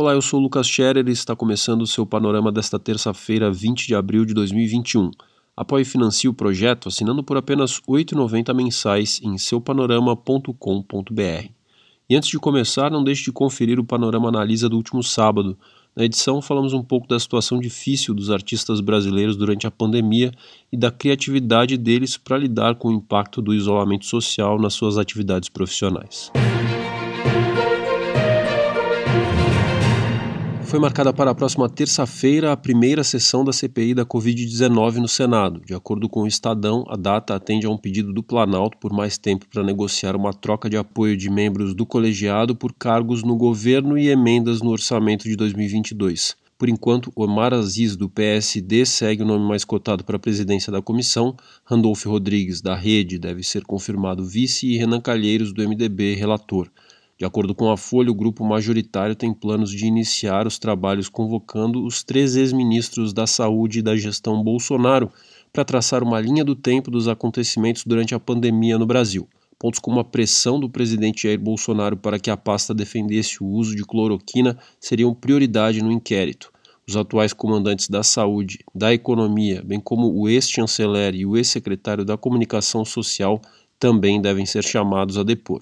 Olá, eu sou o Lucas Scherer e está começando o seu panorama desta terça-feira, 20 de abril de 2021. Apoie e financie o projeto assinando por apenas R$ 8,90 mensais em seupanorama.com.br. E antes de começar, não deixe de conferir o Panorama Analisa do último sábado. Na edição, falamos um pouco da situação difícil dos artistas brasileiros durante a pandemia e da criatividade deles para lidar com o impacto do isolamento social nas suas atividades profissionais. Foi marcada para a próxima terça-feira a primeira sessão da CPI da Covid-19 no Senado. De acordo com o Estadão, a data atende a um pedido do Planalto por mais tempo para negociar uma troca de apoio de membros do colegiado por cargos no governo e emendas no orçamento de 2022. Por enquanto, Omar Aziz, do PSD, segue o nome mais cotado para a presidência da comissão. Randolfo Rodrigues, da Rede, deve ser confirmado vice e Renan Calheiros, do MDB, relator. De acordo com a Folha, o grupo majoritário tem planos de iniciar os trabalhos convocando os três ex-ministros da Saúde e da gestão Bolsonaro para traçar uma linha do tempo dos acontecimentos durante a pandemia no Brasil. Pontos como a pressão do presidente Jair Bolsonaro para que a pasta defendesse o uso de cloroquina seriam prioridade no inquérito. Os atuais comandantes da saúde, da economia, bem como o ex-chanceler e o ex-secretário da comunicação social também devem ser chamados a depor.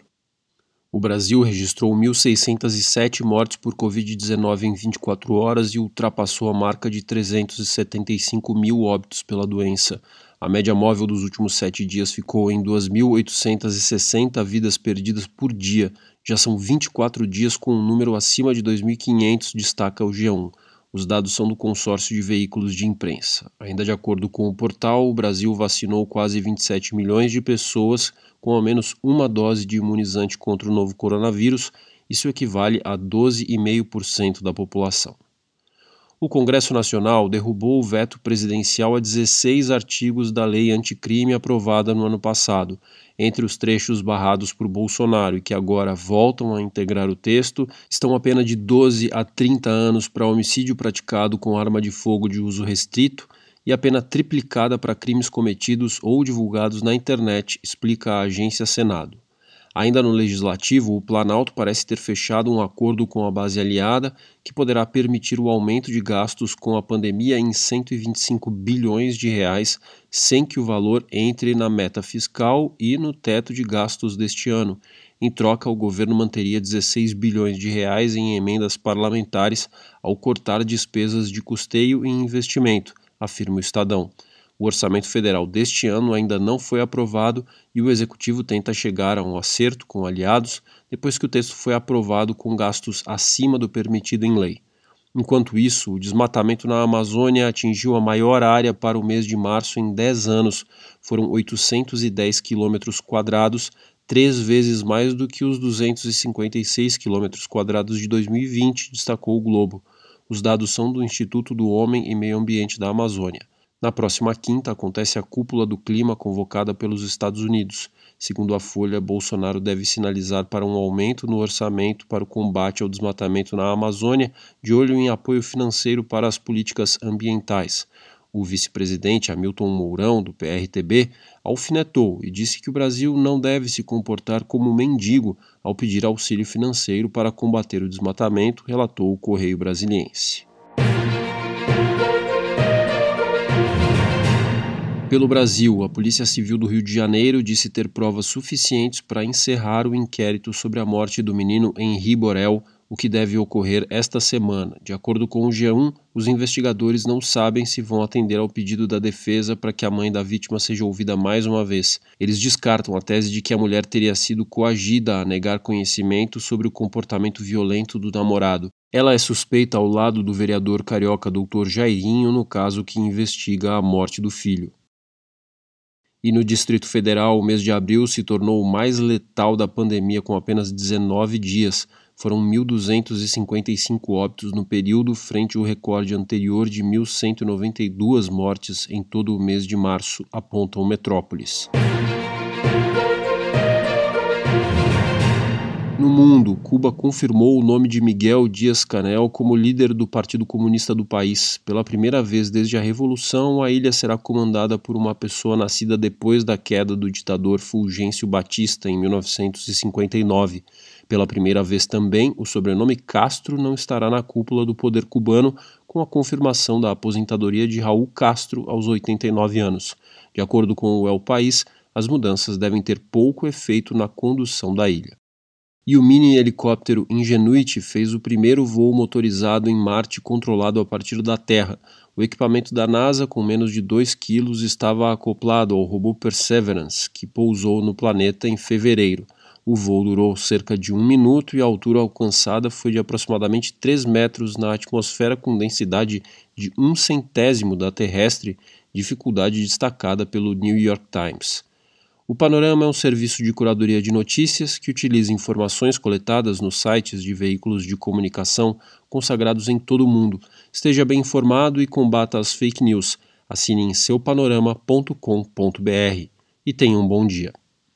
O Brasil registrou 1.607 mortes por Covid-19 em 24 horas e ultrapassou a marca de 375 mil óbitos pela doença. A média móvel dos últimos sete dias ficou em 2.860 vidas perdidas por dia. Já são 24 dias com um número acima de 2.500, destaca o G1. Os dados são do consórcio de veículos de imprensa. Ainda de acordo com o portal, o Brasil vacinou quase 27 milhões de pessoas com ao menos uma dose de imunizante contra o novo coronavírus. Isso equivale a 12,5% da população. O Congresso Nacional derrubou o veto presidencial a 16 artigos da lei anticrime aprovada no ano passado, entre os trechos barrados por Bolsonaro e que agora voltam a integrar o texto, estão a pena de 12 a 30 anos para homicídio praticado com arma de fogo de uso restrito e a pena triplicada para crimes cometidos ou divulgados na internet, explica a agência Senado. Ainda no legislativo, o Planalto parece ter fechado um acordo com a base aliada que poderá permitir o aumento de gastos com a pandemia em 125 bilhões de reais, sem que o valor entre na meta fiscal e no teto de gastos deste ano. Em troca, o governo manteria 16 bilhões de reais em emendas parlamentares ao cortar despesas de custeio e investimento, afirma o Estadão. O orçamento federal deste ano ainda não foi aprovado e o executivo tenta chegar a um acerto com aliados depois que o texto foi aprovado com gastos acima do permitido em lei. Enquanto isso, o desmatamento na Amazônia atingiu a maior área para o mês de março em 10 anos. Foram 810 quilômetros quadrados, três vezes mais do que os 256 quilômetros quadrados de 2020, destacou o Globo. Os dados são do Instituto do Homem e Meio Ambiente da Amazônia. Na próxima quinta acontece a cúpula do clima convocada pelos Estados Unidos. Segundo a Folha, Bolsonaro deve sinalizar para um aumento no orçamento para o combate ao desmatamento na Amazônia, de olho em apoio financeiro para as políticas ambientais. O vice-presidente Hamilton Mourão, do PRTB, alfinetou e disse que o Brasil não deve se comportar como mendigo ao pedir auxílio financeiro para combater o desmatamento, relatou o Correio Brasiliense. Pelo Brasil, a Polícia Civil do Rio de Janeiro disse ter provas suficientes para encerrar o inquérito sobre a morte do menino Henri Borel, o que deve ocorrer esta semana. De acordo com o G1, os investigadores não sabem se vão atender ao pedido da defesa para que a mãe da vítima seja ouvida mais uma vez. Eles descartam a tese de que a mulher teria sido coagida a negar conhecimento sobre o comportamento violento do namorado. Ela é suspeita ao lado do vereador carioca Dr. Jairinho no caso que investiga a morte do filho. E no Distrito Federal, o mês de abril se tornou o mais letal da pandemia, com apenas 19 dias. Foram 1.255 óbitos no período, frente ao recorde anterior de 1.192 mortes em todo o mês de março, apontam Metrópolis. No mundo, Cuba confirmou o nome de Miguel Dias-Canel como líder do Partido Comunista do país. Pela primeira vez desde a Revolução, a ilha será comandada por uma pessoa nascida depois da queda do ditador Fulgêncio Batista em 1959. Pela primeira vez também, o sobrenome Castro não estará na cúpula do poder cubano, com a confirmação da aposentadoria de Raul Castro aos 89 anos. De acordo com o El País, as mudanças devem ter pouco efeito na condução da ilha. E o mini helicóptero Ingenuity fez o primeiro voo motorizado em Marte controlado a partir da Terra. O equipamento da NASA, com menos de 2 quilos, estava acoplado ao robô Perseverance, que pousou no planeta em fevereiro. O voo durou cerca de um minuto e a altura alcançada foi de aproximadamente 3 metros na atmosfera com densidade de um centésimo da terrestre, dificuldade destacada pelo New York Times. O Panorama é um serviço de curadoria de notícias que utiliza informações coletadas nos sites de veículos de comunicação consagrados em todo o mundo. Esteja bem informado e combata as fake news. Assine em seupanorama.com.br e tenha um bom dia.